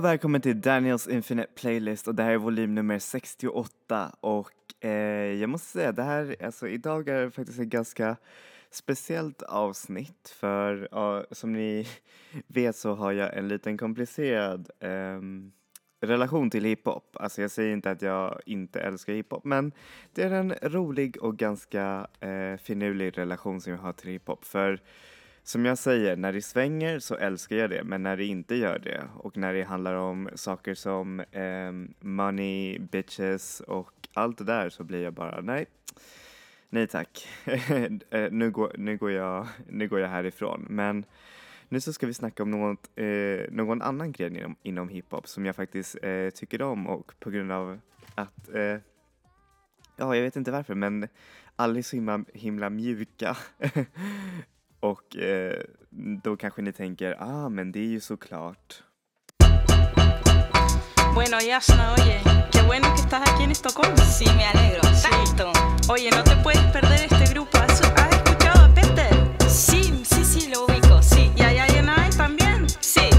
Och välkommen till Daniels Infinite Playlist och det här är volym nummer 68 och eh, jag måste säga det här, alltså idag är det faktiskt ett ganska speciellt avsnitt för ja, som ni vet så har jag en liten komplicerad ehm, relation till hiphop. Alltså jag säger inte att jag inte älskar hiphop men det är en rolig och ganska eh, finurlig relation som jag har till hiphop för som jag säger, när det svänger så älskar jag det, men när det inte gör det och när det handlar om saker som eh, money, bitches och allt det där så blir jag bara nej, nej tack. Eh, nu, går, nu, går jag, nu går jag härifrån. Men nu så ska vi snacka om något, eh, någon annan grej inom, inom hiphop som jag faktiskt eh, tycker om och på grund av att, eh, ja jag vet inte varför men alla är så himla, himla mjuka. Och eh, då kanske ni tänker, ah men det är ju såklart. Bueno, Yasna, oye, qué bueno que estás aquí en Estocolmo. Sí, me alegro, tanto. Oye, no te puedes perder este grupo. ¿Has, has escuchado a Peter? Sí, sí, sí, lo ubico, sí. ¿Y a Yanai también? Sí.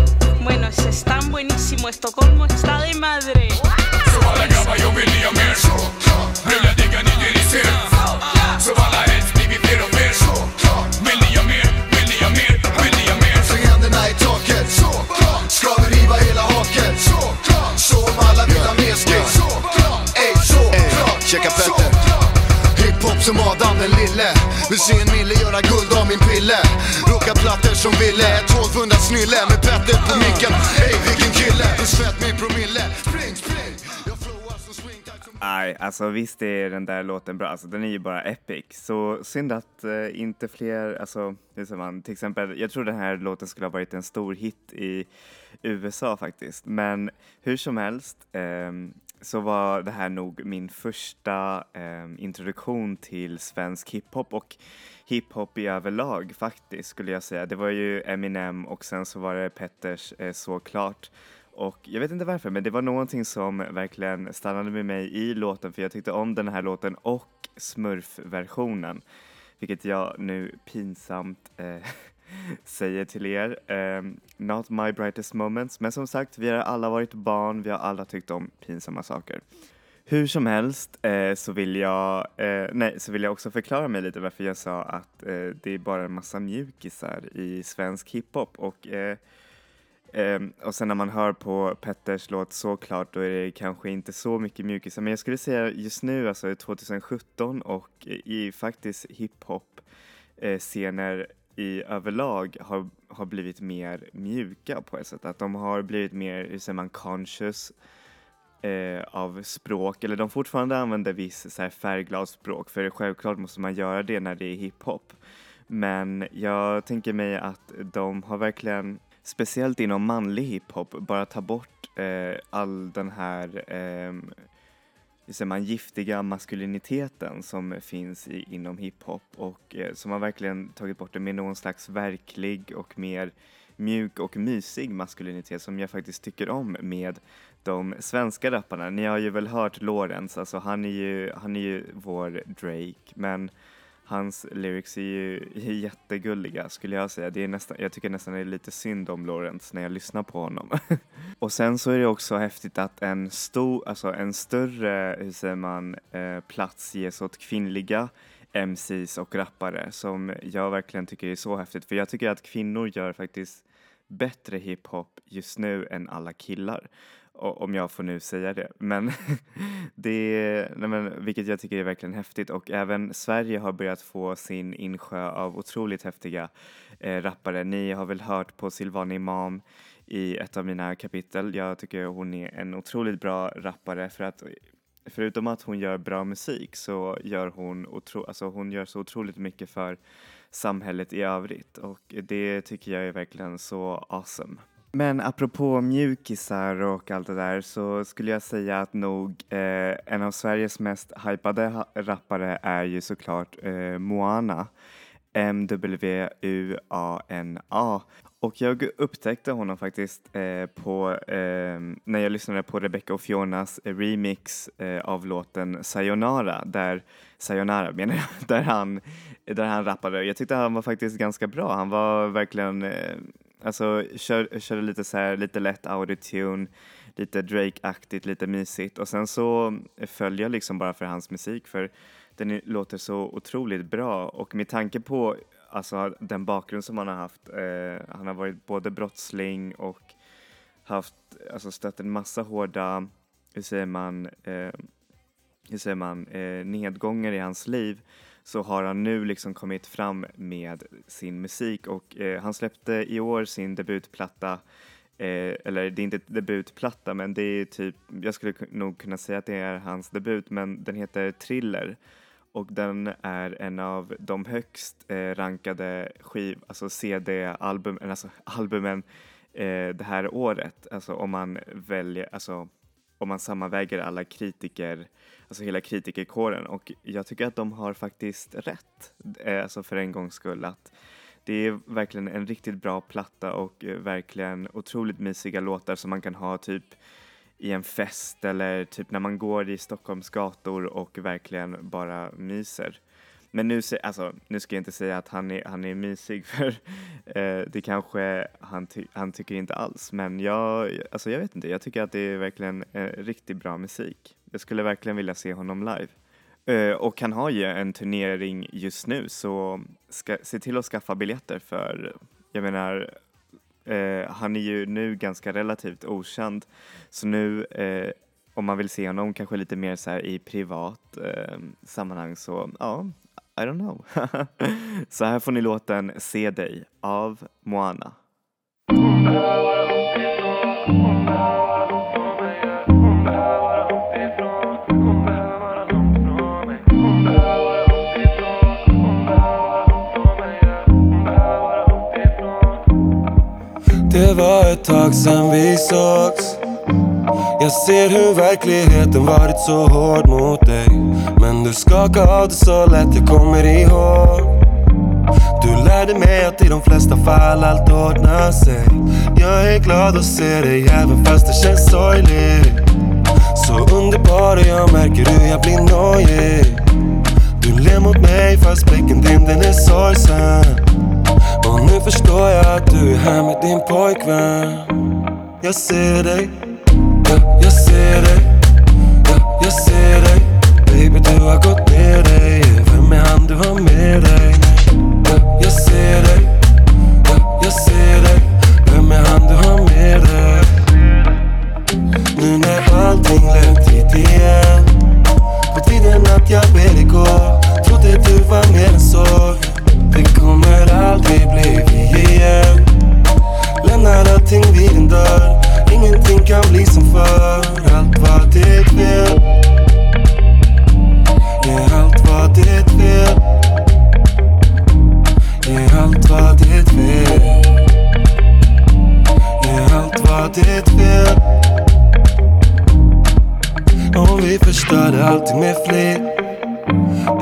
Bueno, es tan buenísimo. Estocolmo está de madre. Så se en mille göra guld av min pille. Rocka plattor som ville, ett 1200 snille Med Petter på micken, Hej vilken kille Svett min promille, spring, spring Nej, alltså visst är den där låten bra, alltså den är ju bara epic. Så synd att eh, inte fler, alltså hur säger man, till exempel, jag tror den här låten skulle ha varit en stor hit i USA faktiskt. Men hur som helst eh, så var det här nog min första eh, introduktion till svensk hiphop och hiphop i överlag faktiskt skulle jag säga. Det var ju Eminem och sen så var det Petters eh, såklart. Och jag vet inte varför, men det var någonting som verkligen stannade med mig i låten för jag tyckte om den här låten och smurfversionen. Vilket jag nu pinsamt eh, säger till er. Ehm, Not my brightest moments, men som sagt, vi har alla varit barn, vi har alla tyckt om pinsamma saker. Hur som helst eh, så, vill jag, eh, nej, så vill jag också förklara mig lite varför jag sa att eh, det är bara en massa mjukisar i svensk hiphop och eh, eh och sen när man hör på Petters låt såklart då är det kanske inte så mycket mjukisar men jag skulle säga just nu alltså 2017 och i faktiskt hiphop eh, scener i överlag har, har blivit mer mjuka på ett sätt. Att de har blivit mer, hur säger man, conscious eh, av språk eller de fortfarande använder viss så här, färgglad språk för självklart måste man göra det när det är hiphop. Men jag tänker mig att de har verkligen speciellt inom manlig hiphop, bara ta bort eh, all den här eh, säger man, giftiga maskuliniteten som finns i, inom hiphop och eh, som har verkligen tagit bort det med någon slags verklig och mer mjuk och mysig maskulinitet som jag faktiskt tycker om med de svenska rapparna. Ni har ju väl hört Lorentz, alltså han är ju, han är ju vår Drake men Hans lyrics är ju jättegulliga skulle jag säga. Det är nästan, jag tycker nästan det är lite synd om Lawrence när jag lyssnar på honom. och sen så är det också häftigt att en stor, alltså en större, hur säger man, eh, plats ges åt kvinnliga MCs och rappare som jag verkligen tycker är så häftigt. För jag tycker att kvinnor gör faktiskt bättre hiphop just nu än alla killar om jag får nu säga det. Men det, nej men, vilket jag tycker är verkligen häftigt och även Sverige har börjat få sin insjö av otroligt häftiga eh, rappare. Ni har väl hört på Silvana Imam i ett av mina kapitel. Jag tycker hon är en otroligt bra rappare för att förutom att hon gör bra musik så gör hon, otro, alltså hon gör så otroligt mycket för samhället i övrigt och det tycker jag är verkligen så awesome. Men apropå mjukisar och allt det där så skulle jag säga att nog eh, en av Sveriges mest hypade rappare är ju såklart eh, Moana. M-W-U-A-N-A. Och jag upptäckte honom faktiskt eh, på, eh, när jag lyssnade på Rebecca och Fionas remix eh, av låten Sayonara, där, Sayonara menar jag, där han, där han rappade. Jag tyckte han var faktiskt ganska bra. Han var verkligen eh, alltså kör, körde lite så här, lite lätt autotune, lite Drake-aktigt, lite mysigt. Och sen så föll jag liksom bara för hans musik för den låter så otroligt bra. Och med tanke på alltså den bakgrund som han har haft, eh, han har varit både brottsling och haft, alltså stött en massa hårda, hur säger man, eh, hur säger man, eh, nedgångar i hans liv så har han nu liksom kommit fram med sin musik och eh, han släppte i år sin debutplatta Eh, eller det är inte debutplatta men det är typ, jag skulle nog kunna säga att det är hans debut men den heter Thriller och den är en av de högst eh, rankade skiv, alltså CD-album, alltså albumen eh, det här året. Alltså om man väljer, alltså om man sammanväger alla kritiker, alltså hela kritikerkåren och jag tycker att de har faktiskt rätt, eh, alltså för en gångs skull att det är verkligen en riktigt bra platta och eh, verkligen otroligt mysiga låtar som man kan ha typ i en fest eller typ när man går i Stockholms gator och verkligen bara myser. Men nu, alltså, nu ska jag inte säga att han är, han är mysig för eh, det kanske han, ty- han tycker inte alls. Men jag, alltså jag vet inte, jag tycker att det är verkligen eh, riktigt bra musik. Jag skulle verkligen vilja se honom live. Eh, och han har ju en turnering just nu så ska, se till att skaffa biljetter för, jag menar, eh, han är ju nu ganska relativt okänd så nu eh, om man vill se honom kanske lite mer så här i privat eh, sammanhang så ja, i don't know. så här får ni låten Se dig av Moana. Det var ett tag sen vi sågs jag ser hur verkligheten varit så hård mot dig. Men du skakar av det så lätt, jag kommer ihåg. Du lärde mig att i de flesta fall allt ordnar sig. Jag är glad att se dig även fast det känns sorgligt. Så underbar och jag märker hur jag blir nojig. Du ler mot mig fast blicken din den är sorgsen. Och nu förstår jag att du är här med din pojkvän. Jag ser dig, jag ser dig. Ja, Jag ser dig, baby du har gått ner dig. Vem är han du har med dig? Ja, jag ser dig, ja, jag ser dig. Vem är han du har med dig? Nu när allting lät hit igen. På tiden att jag ber dig gå Trodde du var mer än så. Det kommer aldrig bli vi igen. Lämnar allting vid din dörr. Ingenting kan bli som förr. Allt var ditt fel. Yeah, allt var ditt fel. Yeah, allt var ditt fel. Yeah, allt var ditt fel. Om vi förstörde allting med flit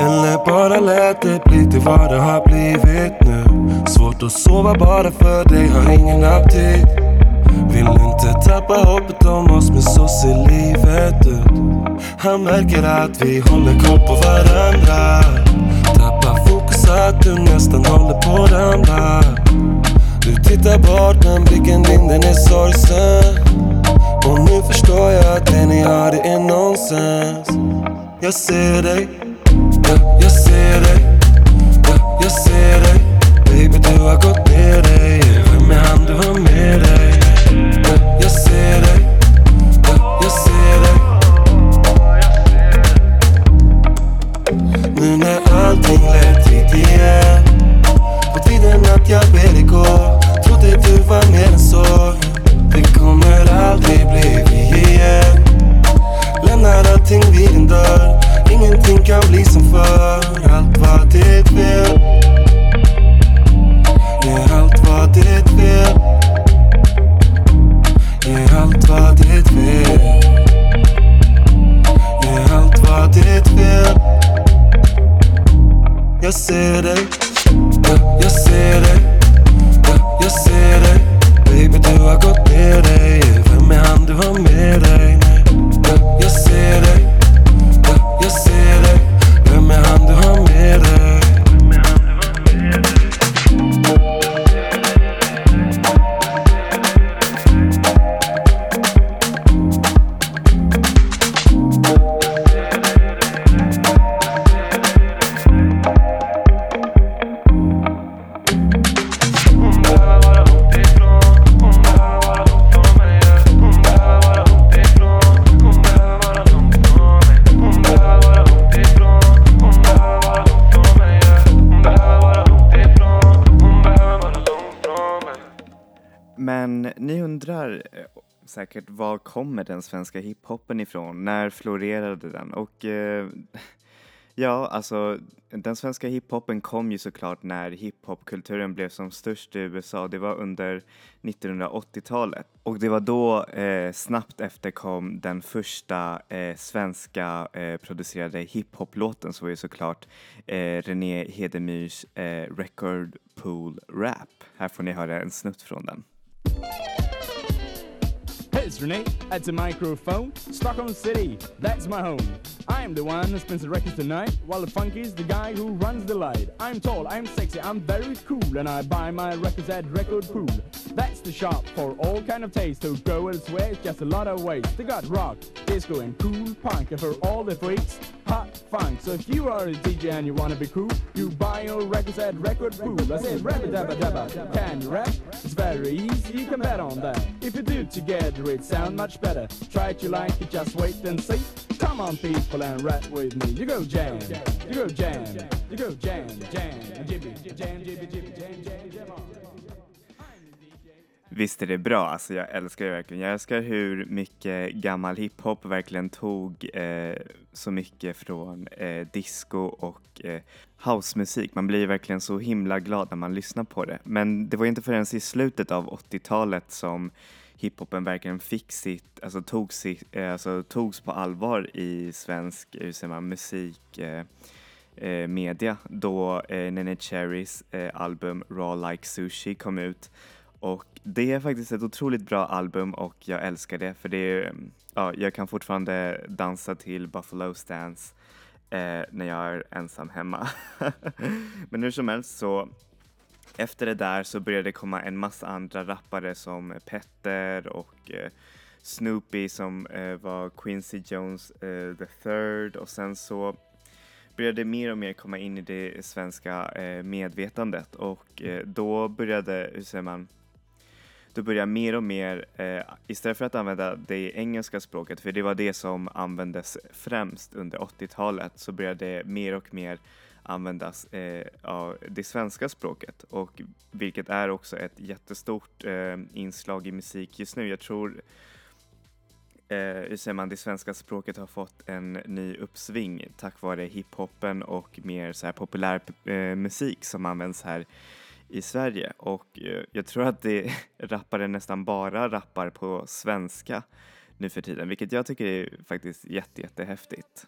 Eller bara lät det bli till vad det har blivit nu. Svårt att sova bara för dig, har ingen aptit vill inte tappa hoppet om oss men så ser livet ut. Han märker att vi håller koll på varandra. Tappar fokus att du nästan håller på att ramla. Du tittar bort men blicken din den är sorgsen. Och nu förstår jag att det ni har det är nonsens. Jag ser dig, ja, jag ser dig. Ja, jag ser dig. Baby du har gått säkert var kommer den svenska hiphopen ifrån? När florerade den? Och eh, ja, alltså den svenska hiphopen kom ju såklart när hiphopkulturen blev som störst i USA. Det var under 1980-talet och det var då eh, snabbt efter kom den första eh, svenska eh, producerade hiphoplåten som var ju såklart eh, René Hedemyrs eh, Record Pool Rap. Här får ni höra en snutt från den. It's Renee at the microphone. Stockholm City, that's my home. I'm the one who spins the records tonight, while the funky's the guy who runs the light. I'm tall, I'm sexy, I'm very cool, and I buy my records at Record Pool. That's the shop for all kind of taste. To go elsewhere, it's just a lot of waste. They got rock, disco, and cool punk, and for all the freaks, hot funk. So if you are a DJ and you wanna be cool, you buy your records at Record Pool. I said, rabba dabba dabba, can you rap? It's very easy, you can bet on that. If you do together, it sound much better. Try it, you like it, just wait and see. Come on, people, and rap with me. You go jam, you go jam, you go jam, jam, jibby, jam, jibby, jibby, jam, jam, jam on. Visst är det bra, alltså jag älskar det verkligen. Jag älskar hur mycket gammal hiphop verkligen tog eh, så mycket från eh, disco och eh, housemusik. Man blir verkligen så himla glad när man lyssnar på det. Men det var inte förrän i slutet av 80-talet som hiphopen verkligen fick sitt, alltså, tog sitt, eh, alltså togs på allvar i svensk, eh, hur säger man, musik eh, eh, media då eh, Nene Cherrys eh, album Raw Like Sushi kom ut. Och det är faktiskt ett otroligt bra album och jag älskar det för det är, mm, ja, jag kan fortfarande dansa till Buffalo Stance eh, när jag är ensam hemma. Men hur som helst så efter det där så började det komma en massa andra rappare som Petter och eh, Snoopy som eh, var Quincy Jones eh, the third och sen så började mer och mer komma in i det svenska eh, medvetandet och eh, då började, hur säger man, du börjar mer och mer, eh, istället för att använda det engelska språket, för det var det som användes främst under 80-talet, så började det mer och mer användas eh, av det svenska språket och vilket är också ett jättestort eh, inslag i musik just nu. Jag tror eh, hur säger man, det svenska språket har fått en ny uppsving tack vare hiphopen och mer så här populär eh, musik som används här i Sverige och eh, jag tror att det rappare nästan bara rappar på svenska nu för tiden, vilket jag tycker är faktiskt jätte, jättehäftigt.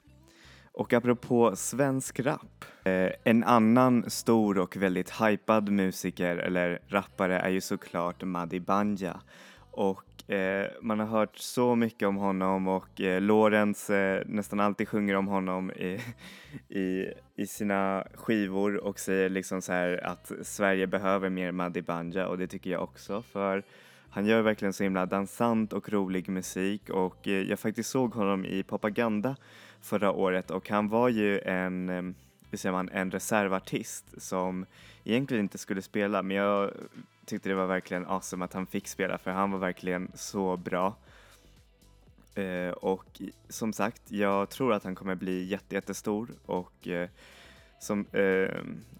Och apropå svensk rap, eh, en annan stor och väldigt hypad musiker eller rappare är ju såklart Madi Banja. Och eh, man har hört så mycket om honom och eh, Lorenz eh, nästan alltid sjunger om honom i, i, i sina skivor och säger liksom så här att Sverige behöver mer Madi Banja och det tycker jag också för han gör verkligen så himla dansant och rolig musik och eh, jag faktiskt såg honom i Propaganda förra året och han var ju en, eh, hur säger man, en reservartist som egentligen inte skulle spela men jag tyckte det var verkligen awesome att han fick spela för han var verkligen så bra. Eh, och som sagt, jag tror att han kommer bli jätte, jättestor och eh, som, eh,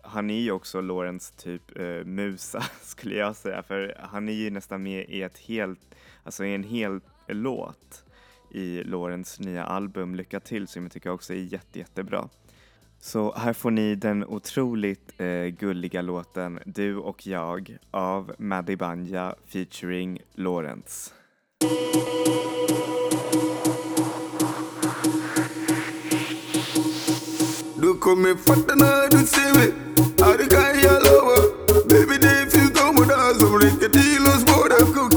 han är ju också Lorentz typ eh, musa skulle jag säga för han är ju nästan med i ett helt, alltså i en hel låt i Lorentz nya album Lycka till som jag tycker också är jätte, jättebra. Så här får ni den otroligt eh, gulliga låten Du och jag av Maddy Banja featuring Lawrence. Du kommer fatta när du ser mig. Ja, det kan jag lova Baby, det finns domar som räcker till oss båda.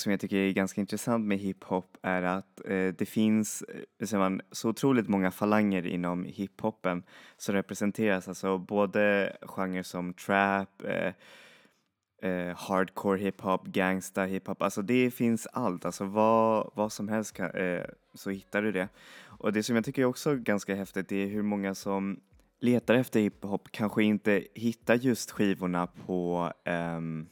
Sak som jag tycker är ganska intressant med hiphop är att eh, det finns eh, ser man, så otroligt många falanger inom hiphopen som representeras, alltså både genrer som trap, eh, eh, hardcore hiphop, gangsta hiphop, alltså det finns allt, alltså vad, vad som helst kan, eh, så hittar du det. Och det som jag tycker är också ganska häftigt är hur många som letar efter hiphop kanske inte hittar just skivorna på ehm,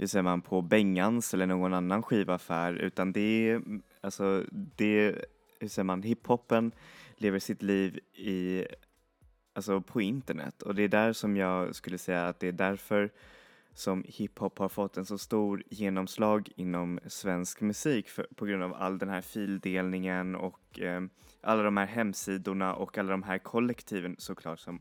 hur säger man, på Bengans eller någon annan skivaffär utan det är, alltså det, hur säger man, hiphopen lever sitt liv i, alltså på internet. Och det är där som jag skulle säga att det är därför som hiphop har fått en så stor genomslag inom svensk musik för, på grund av all den här fildelningen och eh, alla de här hemsidorna och alla de här kollektiven såklart som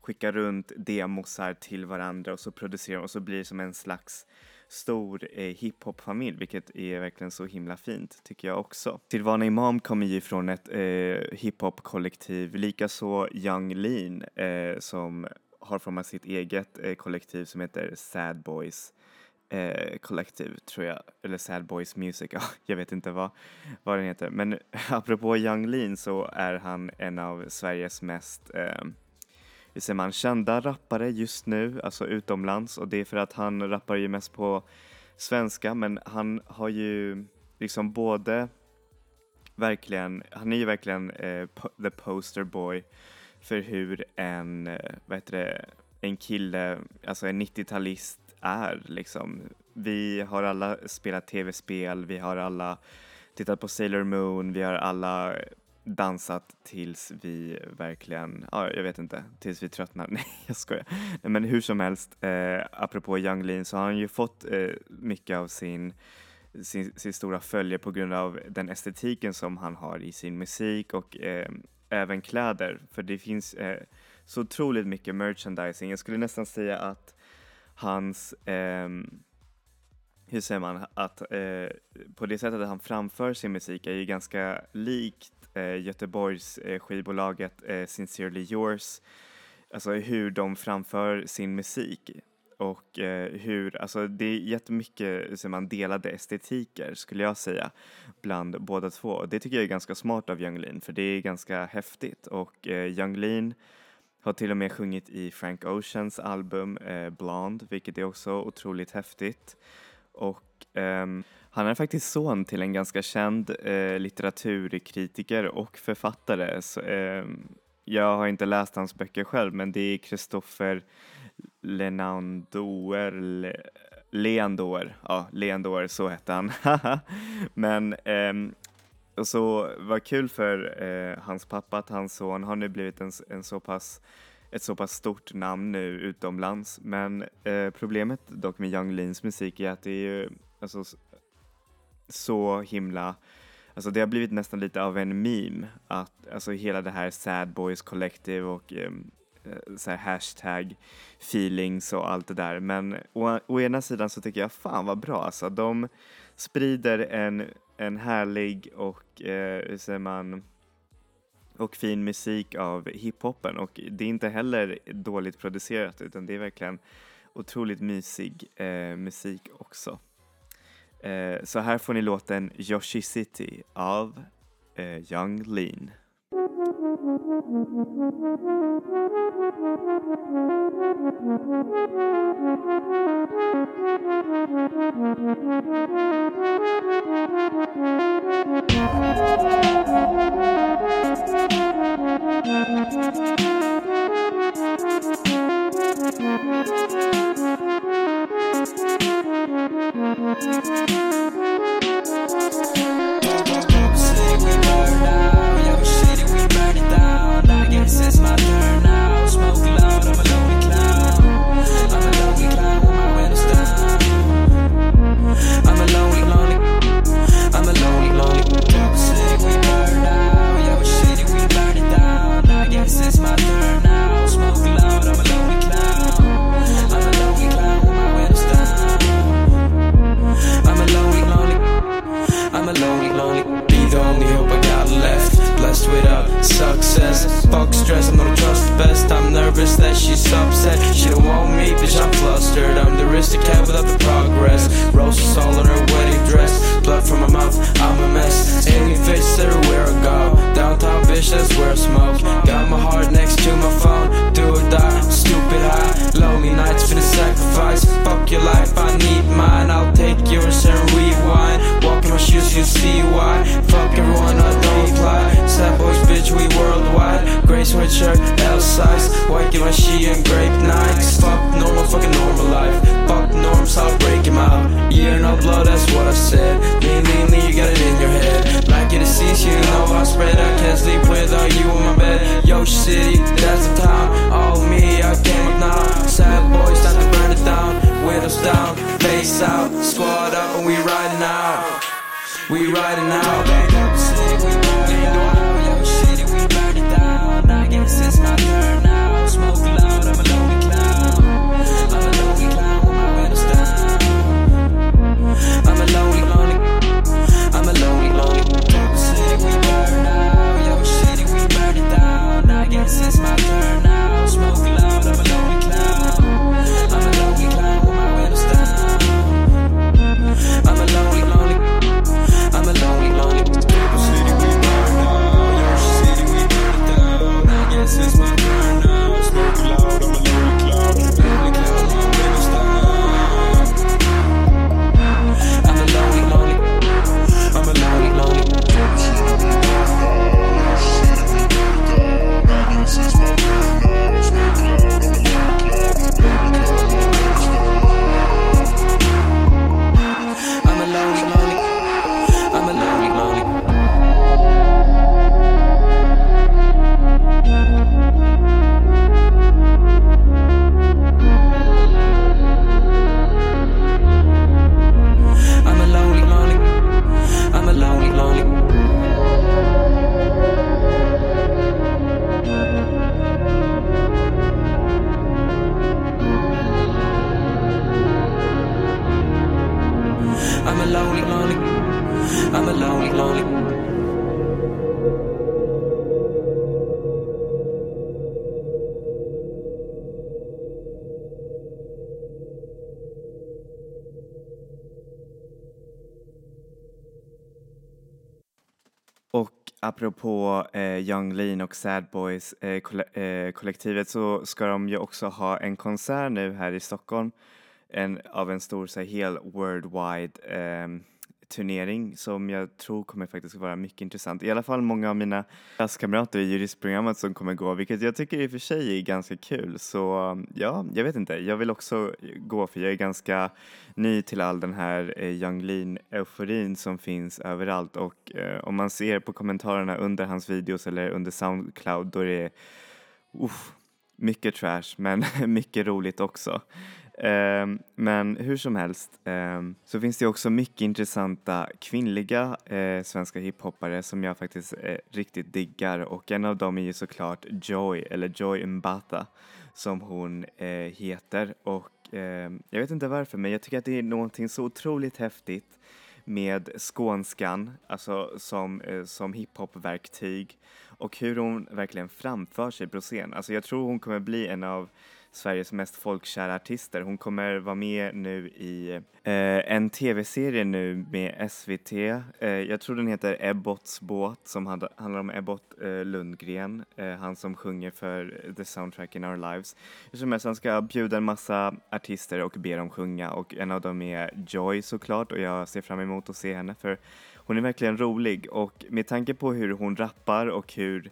skickar runt demosar till varandra och så producerar de och så blir det som en slags stor eh, hiphop-familj, vilket är verkligen så himla fint, tycker jag också. Silvana Imam kommer ju från ett eh, hiphop-kollektiv, likaså Young Lean eh, som har format sitt eget eh, kollektiv som heter Sad Boys eh, kollektiv, tror jag, eller Sad Boys Music, ja, jag vet inte vad, vad den heter. Men apropå Young Lean så är han en av Sveriges mest eh, säger man, kända rappare just nu, alltså utomlands och det är för att han rappar ju mest på svenska men han har ju liksom både verkligen, han är ju verkligen eh, the poster boy för hur en, eh, vad heter det, en kille, alltså en 90-talist är liksom. Vi har alla spelat tv-spel, vi har alla tittat på Sailor Moon, vi har alla dansat tills vi verkligen, ja jag vet inte, tills vi tröttnar. Nej jag skojar. Nej, men hur som helst, eh, apropå Young Lean så har han ju fått eh, mycket av sin, sin, sin stora följe på grund av den estetiken som han har i sin musik och eh, även kläder. För det finns eh, så otroligt mycket merchandising. Jag skulle nästan säga att hans ehm, hur säger man, att eh, på det sättet han framför sin musik är ju ganska likt eh, Göteborgs eh, skivbolaget eh, Sincerely Yours, alltså hur de framför sin musik och eh, hur, alltså det är jättemycket man, delade estetiker skulle jag säga bland båda två. Det tycker jag är ganska smart av Young Lean för det är ganska häftigt. Och eh, Young Lean har till och med sjungit i Frank Oceans album eh, Blonde, vilket är också otroligt häftigt. Och um, han är faktiskt son till en ganska känd uh, litteraturkritiker och författare. Så, um, jag har inte läst hans böcker själv, men det är Christopher Lenandoer, Le, Leandoer, ja, Leandoer, så hette han. men um, och så var kul för eh, hans pappa att hans son har nu blivit en, en så pass ett så pass stort namn nu utomlands. Men eh, problemet dock med Yung Leans musik är att det är ju alltså, så himla Alltså det har blivit nästan lite av en meme att alltså hela det här Sad Boys Collective och ehm, eh, så hashtag feelings och allt det där. Men å, å, ena sidan så tycker jag fan vad bra alltså. De sprider en, en härlig och eh, hur säger man och fin musik av hiphopen och det är inte heller dåligt producerat utan det är verkligen otroligt mysig eh, musik också. Eh, så här får ni låten Yoshi City av eh, Young Lean. Oops, we were now guess it's my turn now. dress, I'm not dressed best. I'm nervous that she's upset. city. apropå eh, Young Lean och Sad Boys eh, koll eh, kollektivet så ska de ju också ha en konsert nu här i Stockholm. En, av en stor så här, hel worldwide ehm, turnering som jag tror kommer faktiskt vara mycket intressant. I alla fall många av mina klasskamrater i juristprogrammet som kommer gå, vilket jag tycker i och för sig är ganska kul. Så ja, jag vet inte, jag vill också gå för jag är ganska ny till all den här Yung Young Lean-euforin som finns överallt och eh, om man ser på kommentarerna under hans videos eller under Soundcloud då är det uff, mycket trash men mycket roligt också. Ehm, men hur som helst ehm, så finns det också mycket intressanta kvinnliga eh, svenska hiphoppare som jag faktiskt eh, riktigt diggar. Och en av dem är ju såklart Joy, eller Joy Mbata som hon eh, heter. Och ehm, jag vet inte varför men jag tycker att det är någonting så otroligt häftigt med skånskan, alltså som, eh, som hiphopverktyg. Och hur hon verkligen framför sig på scen. Alltså jag tror hon kommer bli en av Sveriges mest folkkära artister. Hon kommer vara med nu i eh, en tv-serie nu med SVT. Eh, jag tror den heter Ebbots båt som hand handlar om Ebbot eh, Lundgren, eh, han som sjunger för The Soundtrack in Our Lives. Som helst, han ska bjuda en massa artister och be dem sjunga och en av dem är Joy såklart och jag ser fram emot att se henne för hon är verkligen rolig och med tanke på hur hon rappar och hur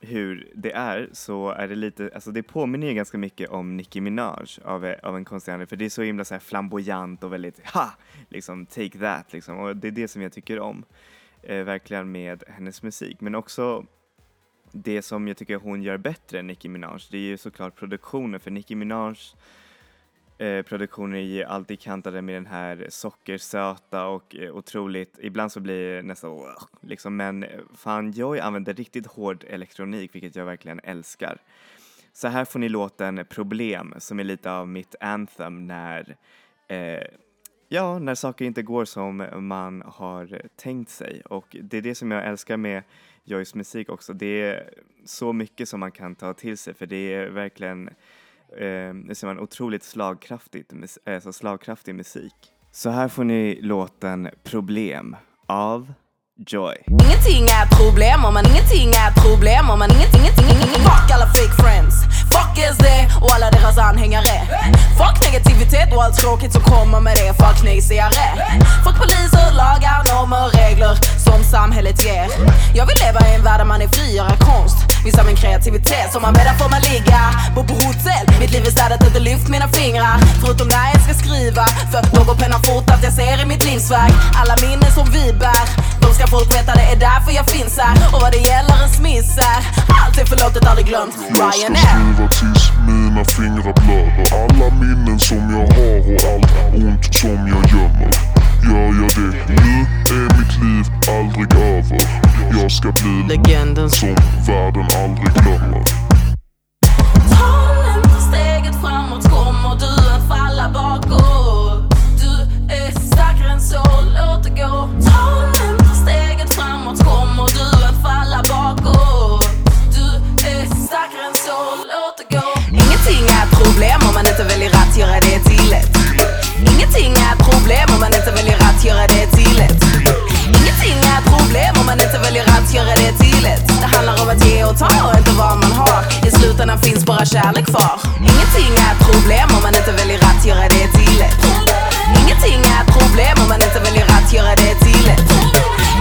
hur det är så är det lite, alltså det påminner ju ganska mycket om Nicki Minaj av, eh, av en konstig anledning för det är så himla så här flamboyant och väldigt ha! Liksom take that liksom och det är det som jag tycker om eh, verkligen med hennes musik men också det som jag tycker hon gör bättre än Nicki Minaj det är ju såklart produktionen för Nicki Minaj eh, produktioner är ju alltid kantade med den här sockersöta och eh, otroligt, ibland så blir det nästan liksom, men eh, fan Joy använder riktigt hård elektronik vilket jag verkligen älskar. Så här får ni låten Problem som är lite av mitt anthem när eh, Ja, när saker inte går som man har tänkt sig och det är det som jag älskar med Joys musik också. Det är så mycket som man kan ta till sig för det är verkligen eh, ser man otroligt slagkraftigt, alltså eh, slagkraftig musik. Så här får ni låten Problem av Joy. Ingenting är problem om man ingenting är problem om man ingenting, ingenting, ingenting Fuck alla fake friends. Fuck SD och alla deras anhängare. Fuck negativitet och allt tråkigt som kommer med det. Fuck nejsägare Fuck poliser, lagar, normer, regler som samhället ger. Jag vill leva i en värld där man är fri, göra konst. Visa min kreativitet som man bäddar får man ligga. Bo på hotell, mitt liv är städat, inte lyft mina fingrar. Förutom när jag ska skriva För någon penna fort att jag ser i mitt livsverk. Alla minnen som vi bär De ska folk veta det är därför jag finns här. Och vad det gäller en smiss är Allt är förlåtet, aldrig glömt. Jag ska Ryanair skriva tills mina fingrar blöder. Alla minnen som jag har och allt ont som jag gömmer Gör jag det. Nu är mitt liv aldrig över. Jag ska bli legenden. som världen aldrig glömmer. Ta inte steget framåt. Kommer du att falla bakåt? Du är starkare än så, låt det gå göra det till ett Det handlar om att ge och ta och inte vad man har. I slutändan finns bara kärlek kvar. Ingenting är ett problem om man inte väljer att göra det till ett Ingenting är ett problem om man inte väljer att göra det till ett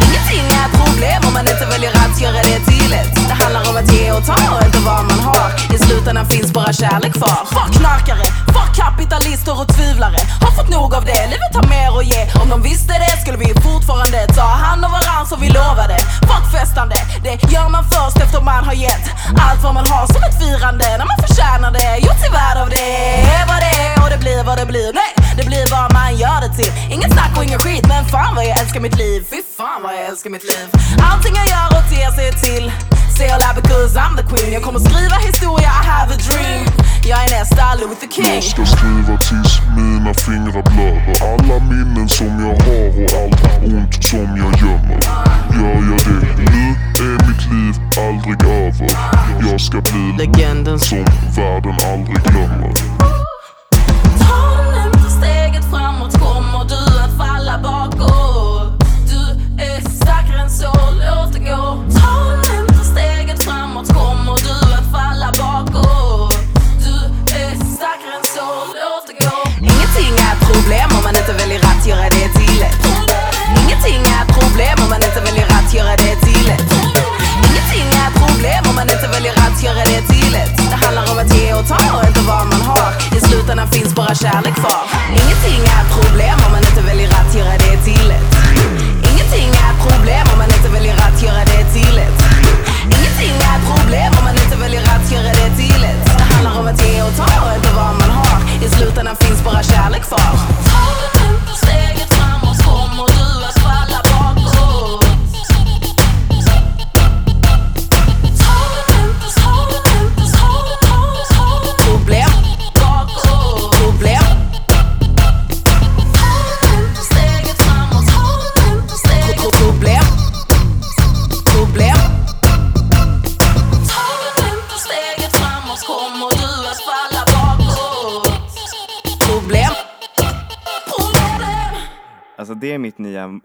Ingenting är ett problem om man inte väljer att göra det till ett Det handlar om att ge och ta och inte vad man har. I slutändan finns bara kärlek kvar. Fuck knarkare, fuck kapitalister och tvivlare. Har fått nog av det, livet har mer att ge. Om de visste det skulle vi fortfarande ta hand om varann som vi lovade Fuck festande, det gör man först efter man har gett Allt vad man har som ett firande. När man förtjänar det Gjort sig värd av det, är vad det är och det blir vad det blir. Nej, det blir vad man gör det till. Inget snack och ingen skit men fan vad jag älskar mitt liv. Fy fan vad jag älskar mitt liv. Allting jag gör och ter sig till. Say all lot because I'm the queen. Jag kommer skriva historia, I have a dream. Jag är nästa Luther the King. Jag ska skriva tills mina fingrar blöder. Alla minnen som jag har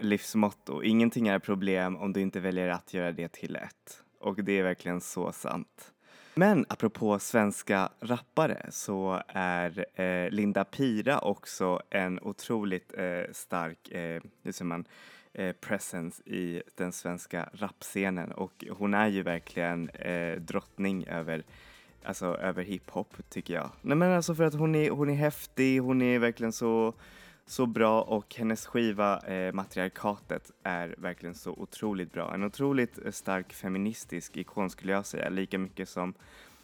livsmotto. Ingenting är problem om du inte väljer att göra det till ett. Och det är verkligen så sant. Men apropå svenska rappare så är eh, Linda Pira också en otroligt eh, stark, eh, hur säger man, eh, presence i den svenska rapscenen och hon är ju verkligen eh, drottning över Alltså över hiphop tycker jag. Nej men alltså för att hon är, hon är häftig, hon är verkligen så, så bra och hennes skiva eh, Matriarkatet är verkligen så otroligt bra. En otroligt eh, stark feministisk ikon skulle jag säga, lika mycket som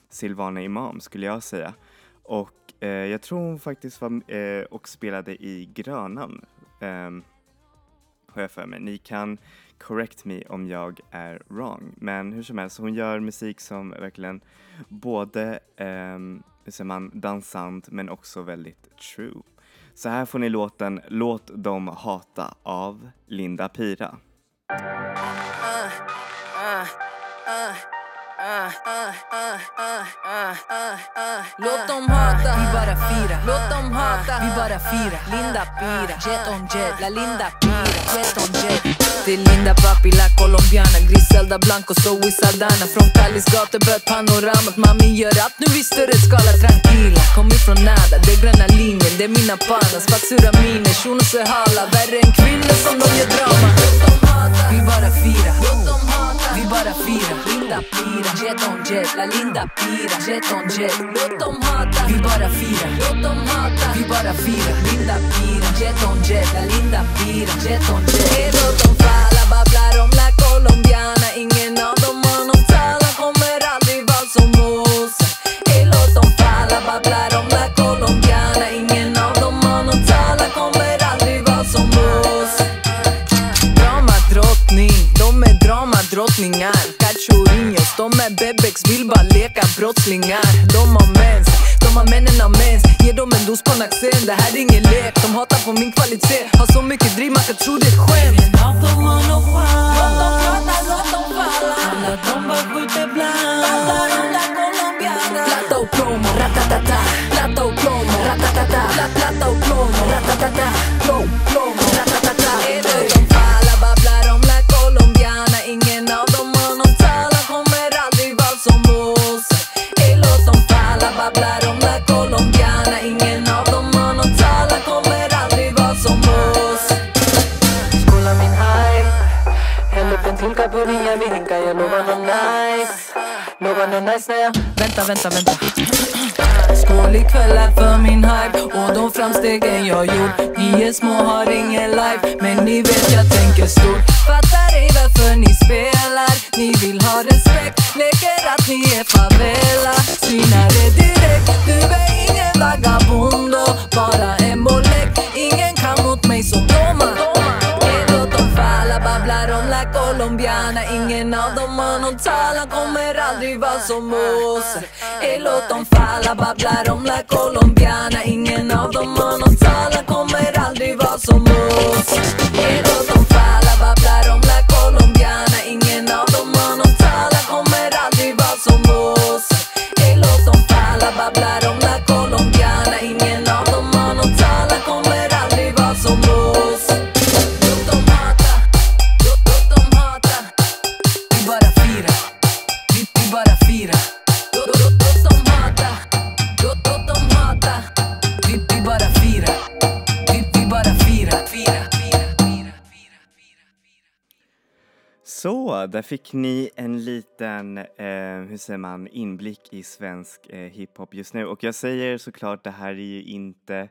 Silvana Imam skulle jag säga. Och eh, jag tror hon faktiskt var eh, och spelade i Grönan. eh, har jag för mig. Ni kan correct me om jag är wrong. Men hur som helst, hon gör musik som verkligen både, eh, hur säger man, dansant men också väldigt true. Så här får ni låten Låt dem hata av Linda Pira. Låt dem bara fira. Låt dem hata, vi bara fira. Linda Pira, jet on jet, la Linda Pira, jet on jet. Det är Linda Papi, la colombiana, Griselda Blanco, so i Saldana. Från Kallis bröt panoramat, mami gör rap nu i större skala, tranquila. Kom ifrån nada, det är gröna linjen, det är mina panas, fatsura miner, Shunos är hala. Värre än kvinnor som de gör drama. Vi bara fira, vi bara fira. Linda Pira, jet on jet, la Linda Pira, jet on jet. Låt dem hata, vi bara fira. Låt dem hata, vi bara fira. Linda Pira, jet on jet, la Linda Pira, jet on jet. Låt dem falla, babblar om la colombiana. Ingen bara leka brottslingar. De har mens, de har männen har mens. Ge dem en dos på Naxen, det här är ingen lek. De hatar på min kvalitet, har så mycket driv man kan tro det är ett skämt. Vänta, vänta, Skål ikväll här för min hype. Och de framstegen jag gjort. Ni är små, har ingen life. Men ni vet jag tänker stort. Fattar ej varför ni spelar. Ni vill ha respekt. Leker att ni är favela. Synar colombiana Ingen av dem har någon talan Kommer aldrig vara som oss. Ey, låt dem falla, babblar om la colombiana. Ingen av dem har någon talan Kommer aldrig vara som oss. Där fick ni en liten, eh, hur säger man, inblick i svensk eh, hiphop just nu. Och jag säger såklart, det här är ju inte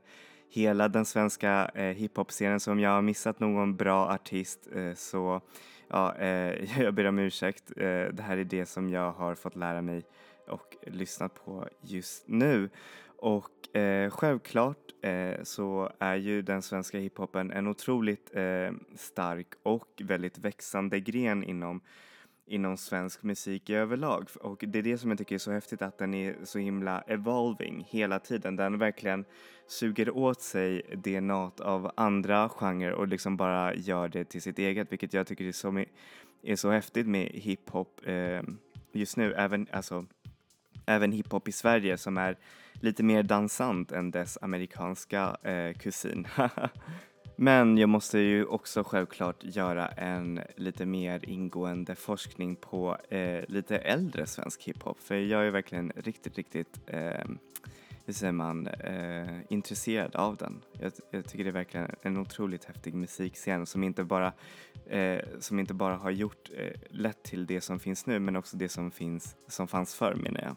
hela den svenska eh, hiphop-scenen, så om jag har missat någon bra artist eh, så ja, eh, jag ber om ursäkt. Eh, det här är det som jag har fått lära mig och lyssnat på just nu. Och eh, självklart eh, så är ju den svenska hiphopen en otroligt eh, stark och väldigt växande gren inom inom svensk musik i överlag. Och det är det som jag tycker är så häftigt att den är så himla evolving hela tiden. Den verkligen suger åt sig DNA av andra genrer och liksom bara gör det till sitt eget, vilket jag tycker är så, är så häftigt med hiphop eh, just nu. Även, alltså, även hiphop i Sverige som är lite mer dansant än dess amerikanska eh, kusin. Men jag måste ju också självklart göra en lite mer ingående forskning på eh, lite äldre svensk hiphop för jag är verkligen riktigt, riktigt eh, hur säger man, eh, intresserad av den. Jag, jag, tycker det är verkligen en otroligt häftig musikscen som inte bara, eh, som inte bara har gjort eh, lätt till det som finns nu men också det som, finns, som fanns förr menar jag.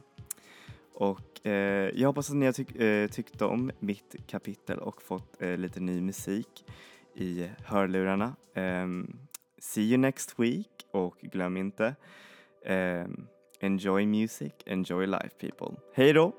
Och eh, jag hoppas att ni har tyck, eh, tyckt om mitt kapitel och fått eh, lite ny musik i hörlurarna. Ehm, see you next week och glöm inte ehm, enjoy music, enjoy life people. Hej då!